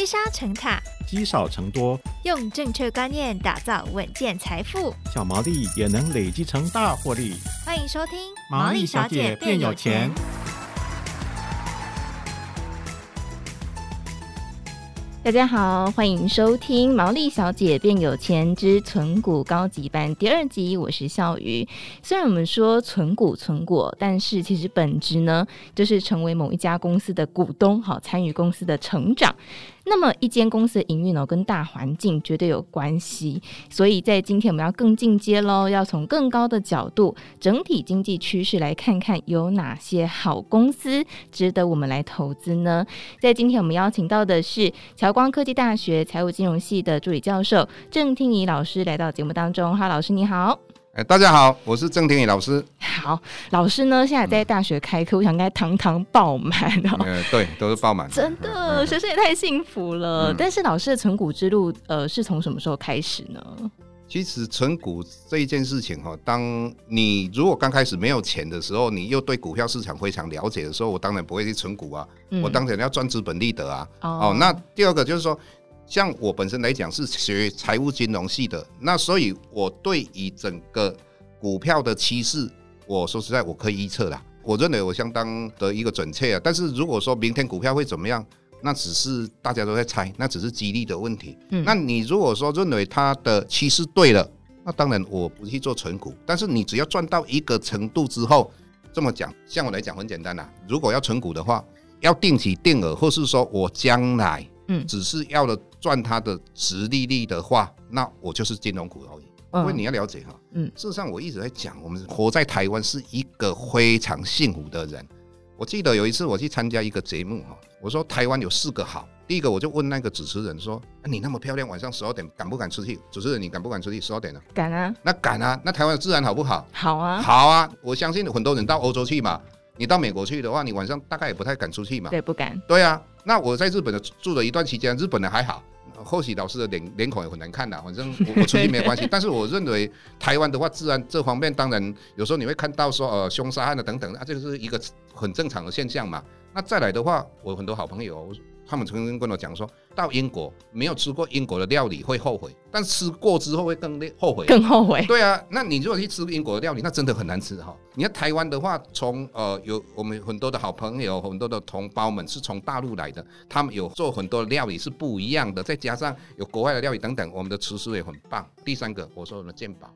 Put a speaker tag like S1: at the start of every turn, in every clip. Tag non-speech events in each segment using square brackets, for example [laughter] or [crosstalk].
S1: 积沙成塔，
S2: 积少成多，
S1: 用正确观念打造稳健财富，
S2: 小毛利也能累积成大获利。
S1: 欢迎收听《
S2: 毛利小姐变有钱》。
S3: 大家好，欢迎收听《毛利小姐变有钱之存股高级班》第二集，我是笑鱼。虽然我们说存股存股，但是其实本质呢，就是成为某一家公司的股东，好参与公司的成长。那么一间公司的营运呢，跟大环境绝对有关系。所以在今天我们要更进阶喽，要从更高的角度，整体经济趋势来看看有哪些好公司值得我们来投资呢？在今天我们邀请到的是侨光科技大学财务金融系的助理教授郑听仪老师来到节目当中。哈，老师你好。
S4: 哎，大家好，我是郑天宇老师。
S3: 好，老师呢，现在在大学开课，嗯、我想应该堂堂爆满哦。
S4: 呃，对，都是爆满。
S3: 真的，学生也太幸福了。嗯、但是，老师的存股之路，呃，是从什么时候开始呢？
S4: 其实，存股这一件事情哈，当你如果刚开始没有钱的时候，你又对股票市场非常了解的时候，我当然不会去存股啊，嗯、我当然要赚资本利得啊。哦，哦，那第二个就是说。像我本身来讲是学财务金融系的，那所以我对于整个股票的趋势，我说实在我可以预测啦，我认为我相当的一个准确啊。但是如果说明天股票会怎么样，那只是大家都在猜，那只是几率的问题。嗯，那你如果说认为它的趋势对了，那当然我不去做存股。但是你只要赚到一个程度之后，这么讲，像我来讲很简单啦，如果要存股的话，要定期定额，或是说我将来。嗯，只是要了赚它的值利率的话，那我就是金融股而已。因为你要了解哈，嗯，事实上我一直在讲，我们活在台湾是一个非常幸福的人。我记得有一次我去参加一个节目哈，我说台湾有四个好，第一个我就问那个主持人说，你那么漂亮，晚上十二点敢不敢出去？主持人，你敢不敢出去？十二点呢？敢啊。那敢啊？那台湾的治安好不好？
S3: 好啊。
S4: 好啊，我相信很多人到欧洲去嘛，你到美国去的话，你晚上大概也不太敢出去嘛。
S3: 对，不敢。
S4: 对啊。那我在日本的住了一段期间，日本的还好，或许老师的脸脸孔也很难看的，反正我我出去没有关系。[laughs] 但是我认为台湾的话，治安这方面当然有时候你会看到说呃凶杀案的等等啊，这个是一个很正常的现象嘛。那再来的话，我很多好朋友。他们曾经跟我讲说，到英国没有吃过英国的料理会后悔，但吃过之后会更后悔，
S3: 更后悔。
S4: 对啊，那你如果去吃英国的料理，那真的很难吃哈。你看台湾的话，从呃有我们很多的好朋友，很多的同胞们是从大陆来的，他们有做很多的料理是不一样的，再加上有国外的料理等等，我们的厨师也很棒。第三个，我说我们的健保，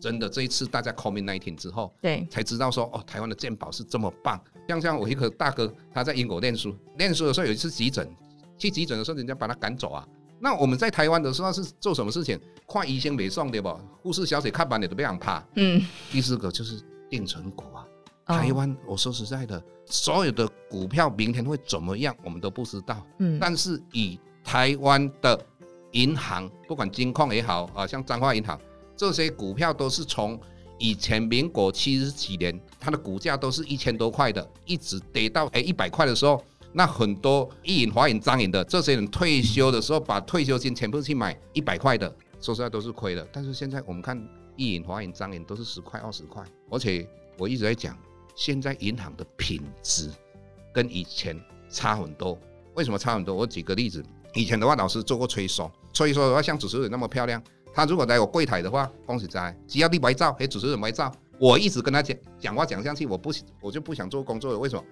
S4: 真的这一次大家 COVID-19 之后，对，才知道说哦，台湾的健保是这么棒。像像我一个大哥，他在英国念书，念书的时候有一次急诊，去急诊的时候人家把他赶走啊。那我们在台湾的时候是做什么事情？看医生没送对不？护士小姐看完你都不想怕。嗯。第四个就是定存股啊。台湾，我说实在的，所有的股票明天会怎么样，我们都不知道。嗯。但是以台湾的银行，不管金矿也好啊，像彰化银行这些股票都是从。以前民国七十几年，它的股价都是一千多块的，一直跌到哎一百块的时候，那很多一银、华银、张银的这些人退休的时候，把退休金全部去买一百块的，说实在都是亏的。但是现在我们看一银、华银、张银都是十块、二十块，而且我一直在讲，现在银行的品质跟以前差很多。为什么差很多？我举个例子，以前的话老师做过催收，催收的话像主持人那么漂亮。他如果来我柜台的话，恭喜在，只要你拍照，给主持人拍照，我一直跟他讲讲话讲下去，我不我就不想做工作了。为什么？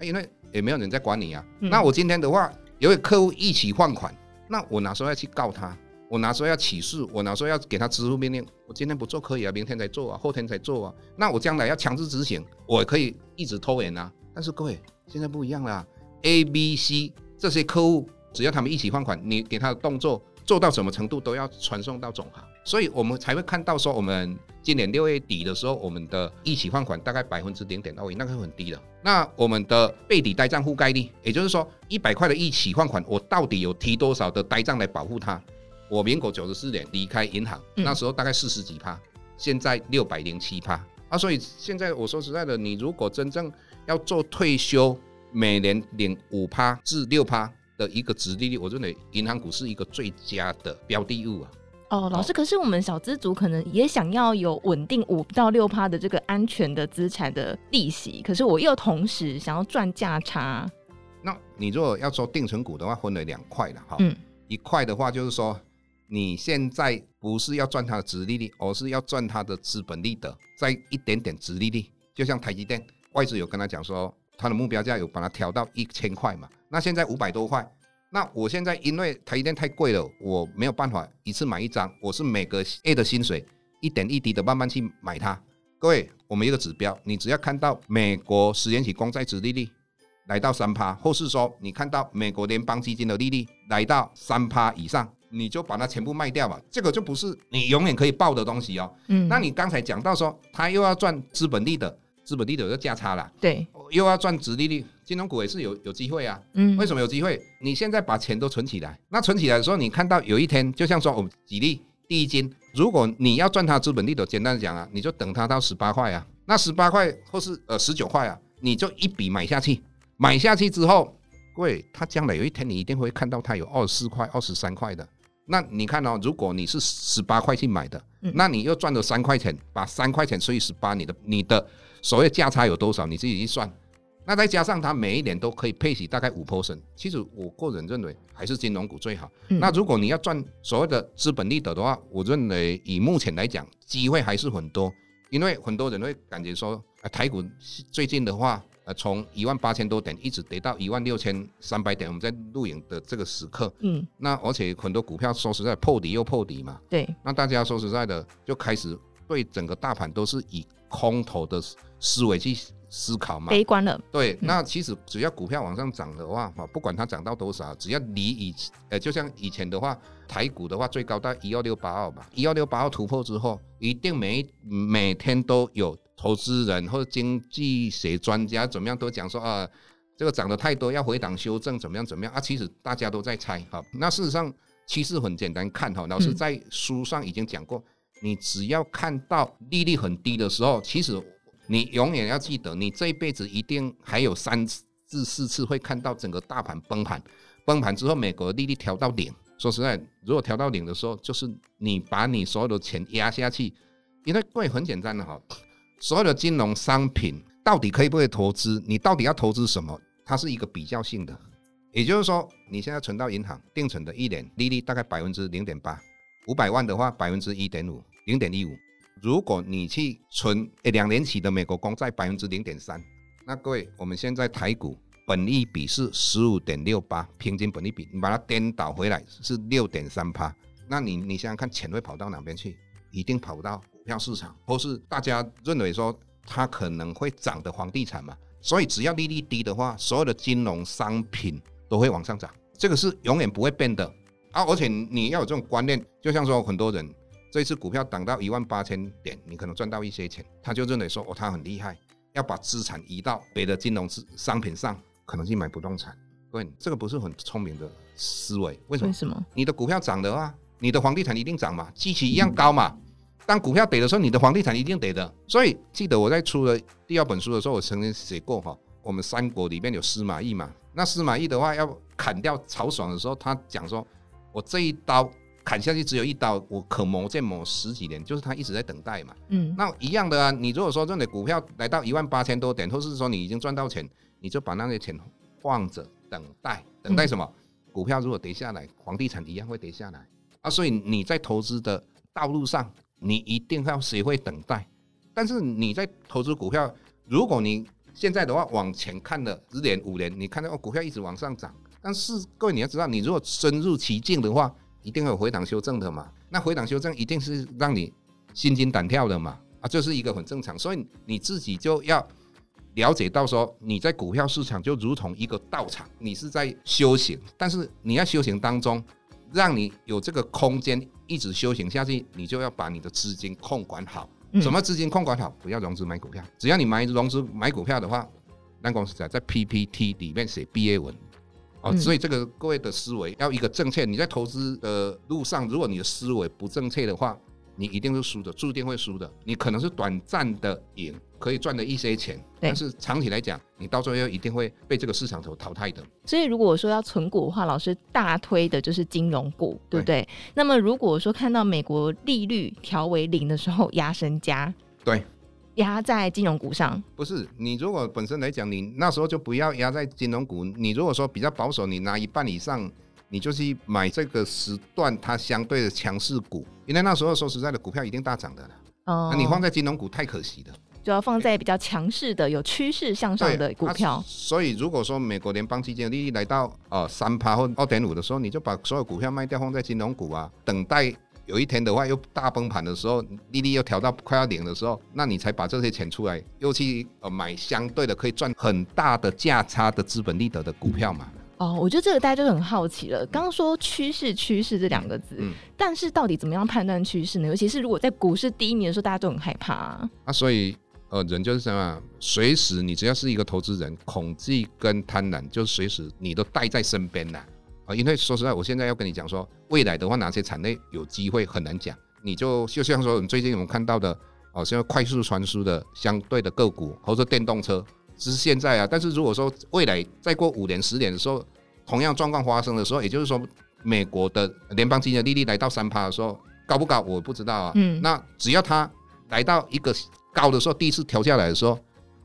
S4: 因为也没有人在管你啊。嗯、那我今天的话，有位客户一起放款，那我哪时候要去告他？我哪时候要起诉？我哪时候要给他支付命令？我今天不做可以啊，明天才做啊，后天才做啊。那我将来要强制执行，我可以一直拖延啊。但是各位现在不一样了，A、B、C 这些客户，只要他们一起放款，你给他的动作。做到什么程度都要传送到总行，所以我们才会看到说，我们今年六月底的时候，我们的一起放款大概百分之零点二一，那个很低的。那我们的备抵呆账覆盖率，也就是说，一百块的一起放款，我到底有提多少的呆账来保护它？我民国九十四年离开银行，那时候大概四十几趴，现在六百零七趴啊。所以现在我说实在的，你如果真正要做退休，每年领五趴至六趴。的一个殖利率，我认为银行股是一个最佳的标的物啊。
S3: 哦，老师，可是我们小资族可能也想要有稳定五到六趴的这个安全的资产的利息，可是我又同时想要赚价差。
S4: 那你如果要说定存股的话，分为两块了哈。
S3: 嗯，
S4: 一块的话就是说，你现在不是要赚它的殖利率，而是要赚它的资本利得，再一点点殖利率。就像台积电，外资有跟他讲说，它的目标价有把它调到一千块嘛。那现在五百多块，那我现在因为台积电太贵了，我没有办法一次买一张，我是每个月的薪水一点一滴的慢慢去买它。各位，我们一个指标，你只要看到美国十年期公债殖利率。来到三趴，或是说你看到美国联邦基金的利率来到三趴以上，你就把它全部卖掉吧。这个就不是你永远可以抱的东西哦。嗯，那你刚才讲到说，他又要赚资本利的，资本利的有个价差啦。
S3: 对，
S4: 又要赚殖利率，金融股也是有有机会啊。嗯，为什么有机会？你现在把钱都存起来，那存起来的时候，你看到有一天，就像说我们举例第一金，如果你要赚它资本利得，简单讲啊，你就等它到十八块啊，那十八块或是呃十九块啊，你就一笔买下去。买下去之后，各位，它将来有一天你一定会看到它有二十四块、二十三块的。那你看哦，如果你是十八块去买的，那你又赚了三块钱，把三块钱除以十八，你的你的所谓价差有多少？你自己去算。那再加上它每一年都可以配息大概五 percent，其实我个人认为还是金融股最好。那如果你要赚所谓的资本利得的话，我认为以目前来讲，机会还是很多，因为很多人会感觉说，台股最近的话。呃，从一万八千多点一直跌到一万六千三百点，我们在录影的这个时刻，嗯，那而且很多股票说实在破底又破底嘛，
S3: 对，
S4: 那大家说实在的就开始对整个大盘都是以空头的思维去思考嘛，
S3: 悲观了。
S4: 对，嗯、那其实只要股票往上涨的话，哈，不管它涨到多少，只要离以呃，就像以前的话，台股的话最高到一二六八二吧，一二六八二突破之后，一定每每天都有。投资人或者经济学专家怎么样都讲说啊，这个涨得太多要回档修正，怎么样怎么样啊？其实大家都在猜哈。那事实上趋势很简单看哈，老师在书上已经讲过，你只要看到利率很低的时候，其实你永远要记得，你这一辈子一定还有三至四次会看到整个大盘崩盘，崩盘之后美国利率调到零。说实在，如果调到零的时候，就是你把你所有的钱压下去，因为贵很简单的哈。所有的金融商品到底可以不可以投资？你到底要投资什么？它是一个比较性的，也就是说，你现在存到银行定存的一年利率大概百分之零点八，五百万的话百分之一点五，零点一五。如果你去存诶两年期的美国公债百分之零点三，那各位，我们现在台股本利比是十五点六八，平均本利比，你把它颠倒回来是六点三趴，那你你想想看，钱会跑到哪边去？一定跑不到。票市场，或是大家认为说它可能会涨的房地产嘛，所以只要利率低的话，所有的金融商品都会往上涨，这个是永远不会变的啊！而且你要有这种观念，就像说很多人这一次股票涨到一万八千点，你可能赚到一些钱，他就认为说哦，他很厉害，要把资产移到别的金融商品上，可能去买不动产。各位，这个不是很聪明的思维。为什么？为什么？你的股票涨的话，你的房地产一定涨嘛，基期一样高嘛。嗯当股票跌的时候，你的房地产一定跌的。所以记得我在出了第二本书的时候，我曾经写过哈，我们三国里面有司马懿嘛。那司马懿的话要砍掉曹爽的时候，他讲说：“我这一刀砍下去只有一刀，我可磨剑磨十几年。”就是他一直在等待嘛。嗯，那一样的啊。你如果说这里股票来到一万八千多点，或是说你已经赚到钱，你就把那些钱放着等待，等待什么？股票如果跌下来，房地产一样会跌下来啊。所以你在投资的道路上。你一定要学会等待，但是你在投资股票，如果你现在的话往前看了十年五年，你看到哦股票一直往上涨，但是各位你要知道，你如果深入其境的话，一定会有回档修正的嘛。那回档修正一定是让你心惊胆跳的嘛，啊，这是一个很正常。所以你自己就要了解到说，你在股票市场就如同一个道场，你是在修行，但是你要修行当中。让你有这个空间一直修行下去，你就要把你的资金控管好。什么资金控管好？不要融资买股票。只要你买融资买股票的话，那公司在在 PPT 里面写毕业文哦。所以这个各位的思维要一个正确。你在投资的路上，如果你的思维不正确的话，你一定是输的，注定会输的。你可能是短暂的赢，可以赚的一些钱，但是长期来讲，你到最后一定会被这个市场所淘汰的。
S3: 所以，如果说要存股的话，老师大推的就是金融股，对不对？对。那么，如果说看到美国利率调为零的时候，压身家，
S4: 对，
S3: 压在金融股上？
S4: 不是，你如果本身来讲，你那时候就不要压在金融股。你如果说比较保守，你拿一半以上，你就去买这个时段它相对的强势股，因为那时候说实在的，股票一定大涨的了。哦，那你放在金融股太可惜了。
S3: 就要放在比较强势的、有趋势向上的股票。
S4: 啊、所以，如果说美国联邦基金的利率来到呃三趴或二点五的时候，你就把所有股票卖掉，放在金融股啊，等待有一天的话又大崩盘的时候，利率又调到快要零的时候，那你才把这些钱出来，又去呃买相对的可以赚很大的价差的资本利得的股票嘛。
S3: 哦，我觉得这个大家就很好奇了。刚刚说趋势，趋势这两个字，嗯，但是到底怎么样判断趋势呢？尤其是如果在股市低迷的时候，大家都很害怕啊。
S4: 啊，所以。呃，人就是什么？随时你只要是一个投资人，恐惧跟贪婪就随时你都带在身边呐。啊，因为说实在，我现在要跟你讲说，未来的话哪些产业有机会很难讲。你就就像说，我们最近我们看到的，哦，像快速传输的相对的个股，或者电动车，只是现在啊。但是如果说未来再过五年、十年的时候，同样状况发生的时候，也就是说，美国的联邦基金的利率来到三趴的时候，高不高？我不知道啊。嗯。那只要它来到一个。高的时候，第一次调下来的时候，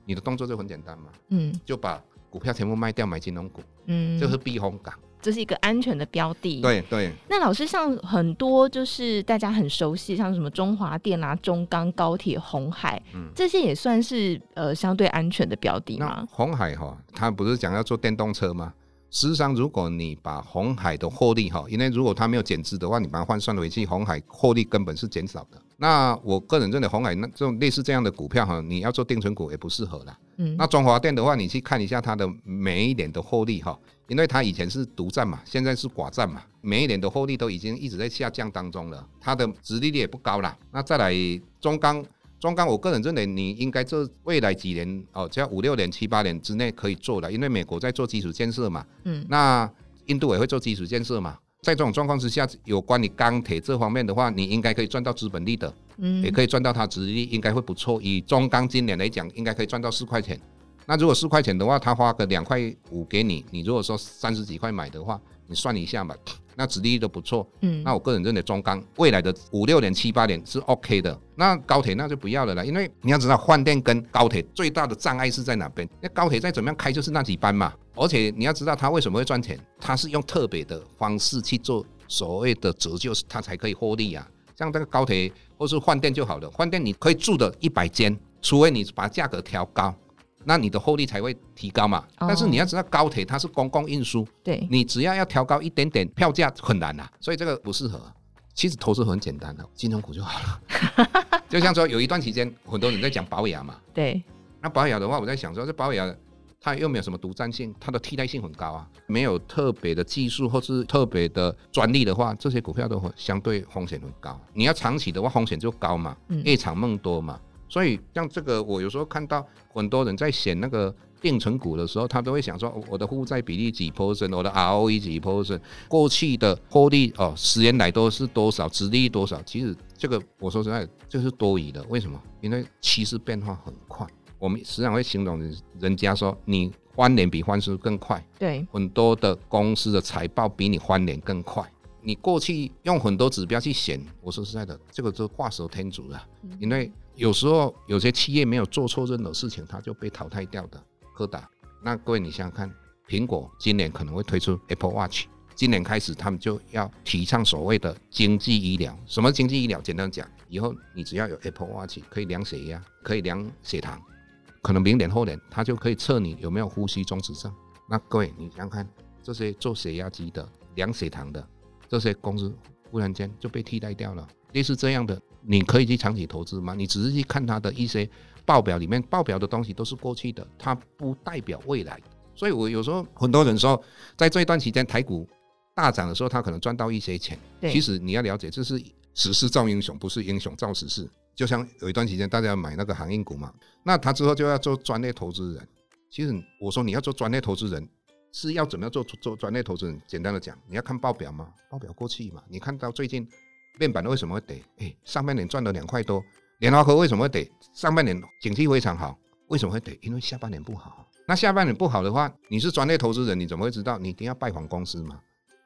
S4: 你的动作就很简单嘛，嗯，就把股票全部卖掉，买金融股，嗯，就是避风港，
S3: 这是一个安全的标的。
S4: 对对。
S3: 那老师，像很多就是大家很熟悉，像什么中华电啊、中钢、高铁、红海，嗯，这些也算是呃相对安全的标的吗？
S4: 红海哈，他不是讲要做电动车吗？事实上，如果你把红海的获利哈，因为如果它没有减资的话，你把它换算回去，红海获利根本是减少的。那我个人认为，红海那这种类似这样的股票哈，你要做定存股也不适合啦。嗯。那中华电的话，你去看一下它的每一年的获利哈，因为它以前是独占嘛，现在是寡占嘛，每一年的获利都已经一直在下降当中了，它的殖利率也不高啦。那再来中钢。中钢，我个人认为你应该这未来几年哦，只要五六年、七八年之内可以做的，因为美国在做基础建设嘛，嗯，那印度也会做基础建设嘛，在这种状况之下，有关于钢铁这方面的话，你应该可以赚到资本利的，嗯，也可以赚到它值利率，应该会不错。以中钢今年来讲，应该可以赚到四块钱。那如果四块钱的话，他花个两块五给你，你如果说三十几块买的话，你算一下嘛。那殖利率都不错，嗯，那我个人认为中钢未来的五六年、七八年是 OK 的。那高铁那就不要了啦，因为你要知道换电跟高铁最大的障碍是在哪边？那高铁再怎么样开就是那几班嘛，而且你要知道它为什么会赚钱，它是用特别的方式去做所谓的折旧，它才可以获利啊。像这个高铁或是换电就好了，换电你可以住的一百间，除非你把价格调高。那你的获利才会提高嘛？但是你要知道高铁它是公共运输，对，你只要要调高一点点票价很难呐，所以这个不适合。其实投资很简单的，金融股就好了。[laughs] 就像说有一段时间很多人在讲保雅嘛，对，那保雅的话，我在想说这保雅它又没有什么独占性，它的替代性很高啊，没有特别的技术或是特别的专利的话，这些股票都相对风险很高。你要长期的话，风险就高嘛，夜长梦多嘛。所以像这个，我有时候看到很多人在选那个定存股的时候，他都会想说，我的负债比例几 percent，我的 ROE 几 percent，过去的获利哦，十年来都是多少，殖利率多少？其实这个我说实在，这是多余的。为什么？因为趋势变化很快。我们时常会形容人家说，你翻脸比翻书更快。对，很多的公司的财报比你翻脸更快。你过去用很多指标去选，我说实在的，这个就画蛇添足了，因为。有时候有些企业没有做错任何事情，它就被淘汰掉的。柯达，那各位你想想看，苹果今年可能会推出 Apple Watch，今年开始他们就要提倡所谓的经济医疗。什么经济医疗？简单讲，以后你只要有 Apple Watch，可以量血压，可以量血糖，可能明年后年它就可以测你有没有呼吸中止症。那各位你想想看，这些做血压机的、量血糖的这些公司，忽然间就被替代掉了。类似这样的。你可以去长期投资吗？你只是去看它的一些报表里面报表的东西都是过去的，它不代表未来。所以我有时候很多人说，在这一段期间台股大涨的时候，他可能赚到一些钱。对其实你要了解，这是时势造英雄，不是英雄造时势。就像有一段时间大家买那个航运股嘛，那他之后就要做专业投资人。其实我说你要做专业投资人，是要怎么样做做专业投资人？简单的讲，你要看报表嘛，报表过去嘛，你看到最近。面板为什么会跌？哎，上半年赚了两块多。联发科为什么会跌？上半年景气非常好，为什么会跌？因为下半年不好。那下半年不好的话，你是专业投资人，你怎么会知道？你一定要拜访公司嘛。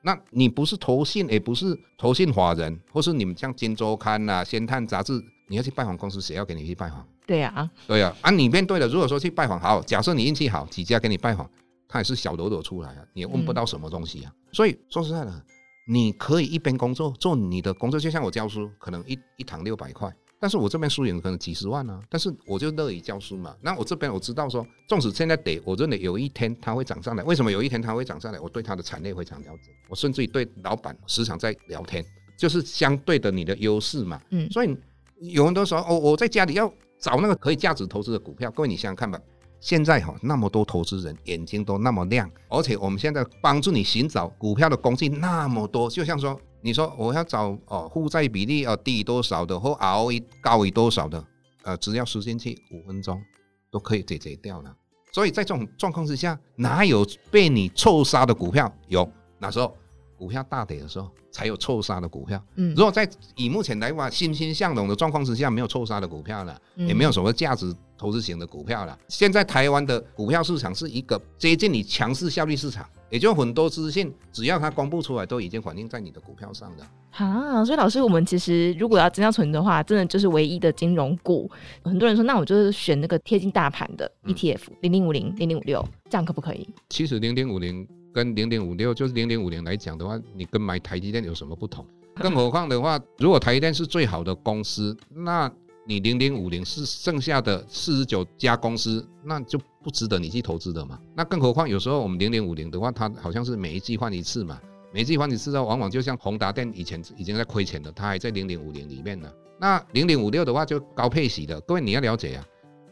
S4: 那你不是投信，也不是投信法人，或是你们像《金周刊》呐、《先探》杂志，你要去拜访公司，谁要给你去拜访？
S3: 对呀，
S4: 啊对呀，啊，你面对的，如果说去拜访，好，假设你运气好，几家给你拜访，他也是小抖抖出来啊，你也问不到什么东西啊。嗯、所以说实在的，你可以一边工作做你的工作，就像我教书，可能一一堂六百块。但是我这边输赢可能几十万啊，但是我就乐意教书嘛。那我这边我知道说，纵使现在跌，我认为有一天它会涨上来。为什么有一天它会涨上来？我对它的产业非常了解，我甚至于对老板时常在聊天，就是相对的你的优势嘛。嗯，所以有人都说哦，我在家里要找那个可以价值投资的股票。各位你想想看吧，现在哈那么多投资人眼睛都那么亮，而且我们现在帮助你寻找股票的工具那么多，就像说。你说我要找哦负债比例要低多少的或 ROE 高于多少的，呃只要时间去五分钟都可以解决掉了。所以在这种状况之下，哪有被你错杀的股票？有那时候股票大跌的时候才有错杀的股票。嗯，如果在以目前来话欣欣向荣的状况之下，没有错杀的股票了，也没有什么价值投资型的股票了。现在台湾的股票市场是一个接近你强势效率市场。也就很多资讯，只要它公布出来，都已经反映在你的股票上的。
S3: 啊，所以老师，我们其实如果要真要存的话，真的就是唯一的金融股。很多人说，那我就是选那个贴近大盘的 ETF，零零五零、零零五六，这样可不可以？
S4: 其实零零五零跟零零五六，就是零零五零来讲的话，你跟买台积电有什么不同？更何况的话，如果台积电是最好的公司，那你零零五零是剩下的四十九家公司，那就不值得你去投资的嘛。那更何况有时候我们零零五零的话，它好像是每一季换一次嘛，每一季换一次的话，往往就像宏达电以前已经在亏钱了，它还在零零五零里面呢。那零零五六的话就高配息的，各位你要了解啊。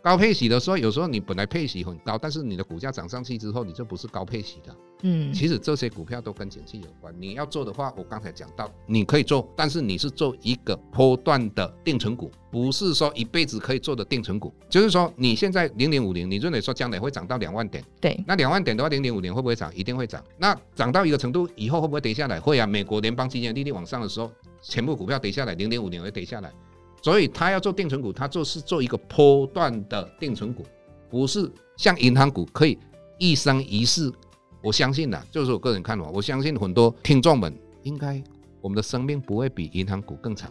S4: 高配息的时候，有时候你本来配息很高，但是你的股价涨上去之后，你就不是高配息的。嗯，其实这些股票都跟景气有关。你要做的话，我刚才讲到，你可以做，但是你是做一个波段的定存股，不是说一辈子可以做的定存股。就是说，你现在零点五零，你认为说将来会涨到两万点？
S3: 对，
S4: 那两万点的话，零点五零会不会涨？一定会涨。那涨到一个程度以后，会不会跌下来？会啊。美国联邦基金利率往上的时候，全部股票跌下来，零点五零会跌下来。所以他要做定存股，他做是做一个波段的定存股，不是像银行股可以一生一世。我相信的，就是我个人看法。我相信很多听众们应该，我们的生命不会比银行股更长。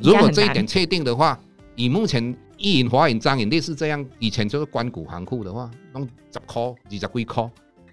S4: 如果这一点确定的话，以目前一银、华银、张银类似这样，以前就是关股行库的话，弄十块、二十几块，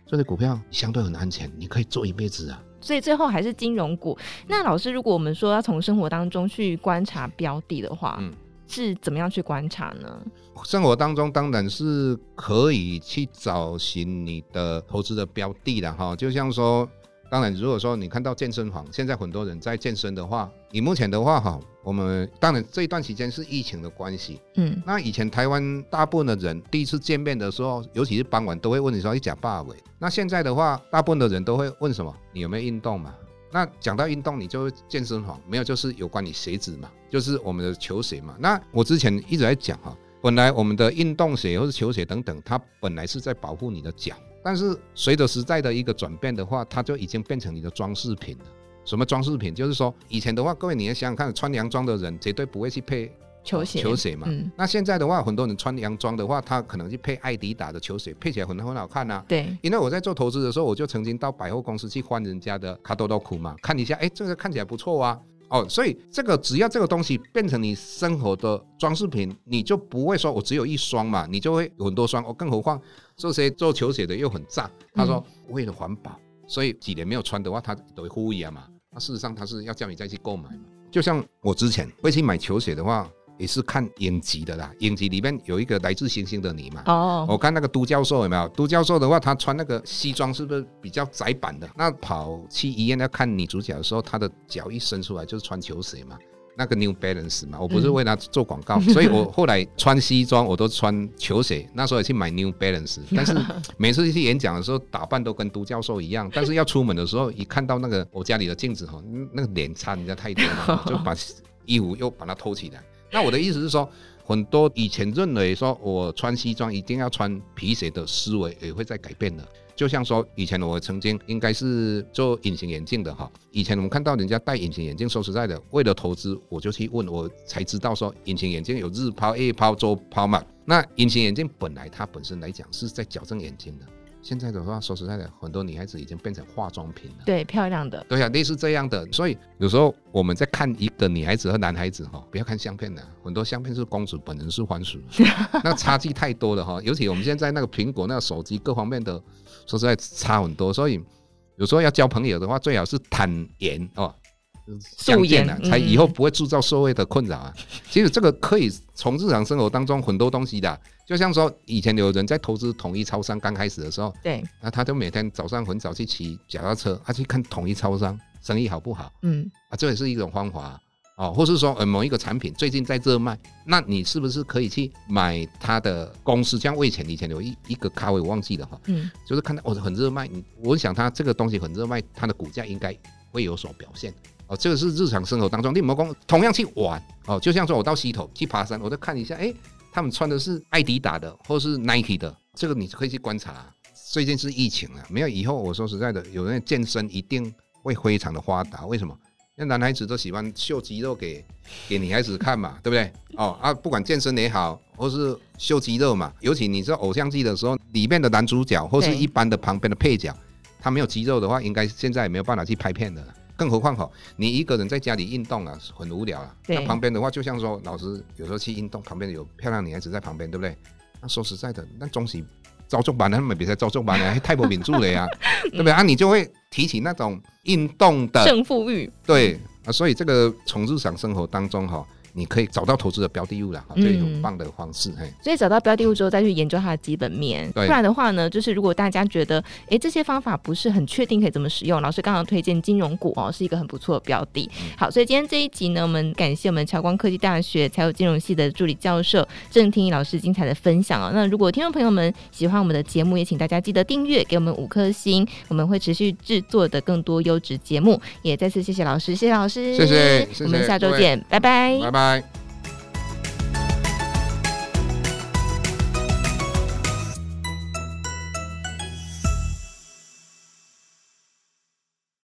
S4: 这些股票相对很安全，你可以做一辈子啊。
S3: 所以最后还是金融股。那老师，如果我们说要从生活当中去观察标的的话，嗯，是怎么样去观察呢？
S4: 生活当中当然是可以去找寻你的投资的标的了哈。就像说，当然如果说你看到健身房，现在很多人在健身的话，以目前的话哈。我们当然这一段时间是疫情的关系，嗯，那以前台湾大部分的人第一次见面的时候，尤其是傍晚都会问你说你讲霸尾。那现在的话，大部分的人都会问什么？你有没有运动嘛？那讲到运动，你就健身房没有，就是有关你鞋子嘛，就是我们的球鞋嘛。那我之前一直在讲哈，本来我们的运动鞋或者球鞋等等，它本来是在保护你的脚，但是随着时代的一个转变的话，它就已经变成你的装饰品了。什么装饰品？就是说，以前的话，各位你要想想看，穿洋装的人绝对不会去配
S3: 球鞋，
S4: 球鞋嘛。嗯、那现在的话，很多人穿洋装的话，他可能去配艾迪达的球鞋，配起来很很好看呐、啊。
S3: 对。
S4: 因为我在做投资的时候，我就曾经到百货公司去换人家的卡多多库嘛，看一下，哎，这个看起来不错啊。哦，所以这个只要这个东西变成你生活的装饰品，你就不会说我只有一双嘛，你就会有很多双。哦，更何况这些做球鞋的又很炸。他说、嗯、为了环保，所以几年没有穿的话，他都会呼吁嘛。那事实上，他是要叫你再去购买嘛。就像我之前会去买球鞋的话，也是看影集的啦。影集里面有一个来自星星的你嘛。哦。我看那个都教授有没有？都教授的话，他穿那个西装是不是比较窄版的？那跑去医院要看女主角的时候，他的脚一伸出来就是穿球鞋嘛。那个 New Balance 嘛，我不是为他做广告，嗯、[laughs] 所以我后来穿西装我都穿球鞋。那时候也去买 New Balance，[laughs] 但是每次去演讲的时候打扮都跟都教授一样，但是要出门的时候一看到那个我家里的镜子哈，那个脸差人家太多了，[laughs] 就把衣服又把它偷起来。那我的意思是说，很多以前认为说我穿西装一定要穿皮鞋的思维也会在改变的。就像说，以前我曾经应该是做隐形眼镜的哈。以前我们看到人家戴隐形眼镜，说实在的，为了投资，我就去问，我才知道说隐形眼镜有日抛、夜抛、周抛嘛。那隐形眼镜本来它本身来讲是在矫正眼睛的，现在的话，说实在的，很多女孩子已经变成化妆品了。
S3: 对，漂亮的。
S4: 对啊，类似这样的。所以有时候我们在看一个女孩子和男孩子哈，不要看相片的，很多相片是公主，本人是番薯，[laughs] 那差距太多了哈。尤其我们现在那个苹果那个手机各方面的，说实在差很多。所以有时候要交朋友的话，最好是坦言哦。素颜啊，才以后不会制造社会的困扰啊。[laughs] 其实这个可以从日常生活当中很多东西的，就像说以前有人在投资统一超商刚开始的时候，
S3: 对，
S4: 那他就每天早上很早去骑脚踏车，他去看统一超商生意好不好，嗯，啊，这也是一种方法哦。或是说呃某一个产品最近在热卖，那你是不是可以去买他的公司？像我以前以前有一一个咖啡我忘记了哈，嗯，就是看到哦很热卖，我想他这个东西很热卖，它的股价应该会有所表现。哦，这个是日常生活当中，你莫讲同样去玩哦，就像说我到溪头去爬山，我就看一下，哎，他们穿的是艾迪达的，或是 Nike 的，这个你可以去观察。最近是疫情啊，没有以后，我说实在的，有人健身一定会非常的发达。为什么？那男孩子都喜欢秀肌肉给给女孩子看嘛，对不对？哦啊，不管健身也好，或是秀肌肉嘛，尤其你是偶像剧的时候，里面的男主角或是一般的旁边的配角，他没有肌肉的话，应该现在也没有办法去拍片的。更何况哈，你一个人在家里运动啊，很无聊啊。那旁边的话，就像说老师有时候去运动，旁边有漂亮女孩子在旁边，对不对？那说实在的，那总是招重班的，他们比赛招重班的，还 [laughs] 太不民主了呀，对不对啊？你就会提起那种运动的
S3: 胜负欲。
S4: 对啊，所以这个从日常生活当中哈。你可以找到投资的标的物了，这是很棒的方式。嘿、嗯，
S3: 所以找到标的物之后，再去研究它的基本面。不然的话呢，就是如果大家觉得，哎，这些方法不是很确定可以怎么使用，老师刚刚推荐金融股哦，是一个很不错的标的。好，所以今天这一集呢，我们感谢我们侨光科技大学财务金融系的助理教授郑天一老师精彩的分享哦。那如果听众朋友们喜欢我们的节目，也请大家记得订阅，给我们五颗星，我们会持续制作的更多优质节目。也再次谢谢老师，谢谢老师，
S4: 谢谢，谢谢
S3: 我们下周见，拜拜，
S4: 拜拜。はい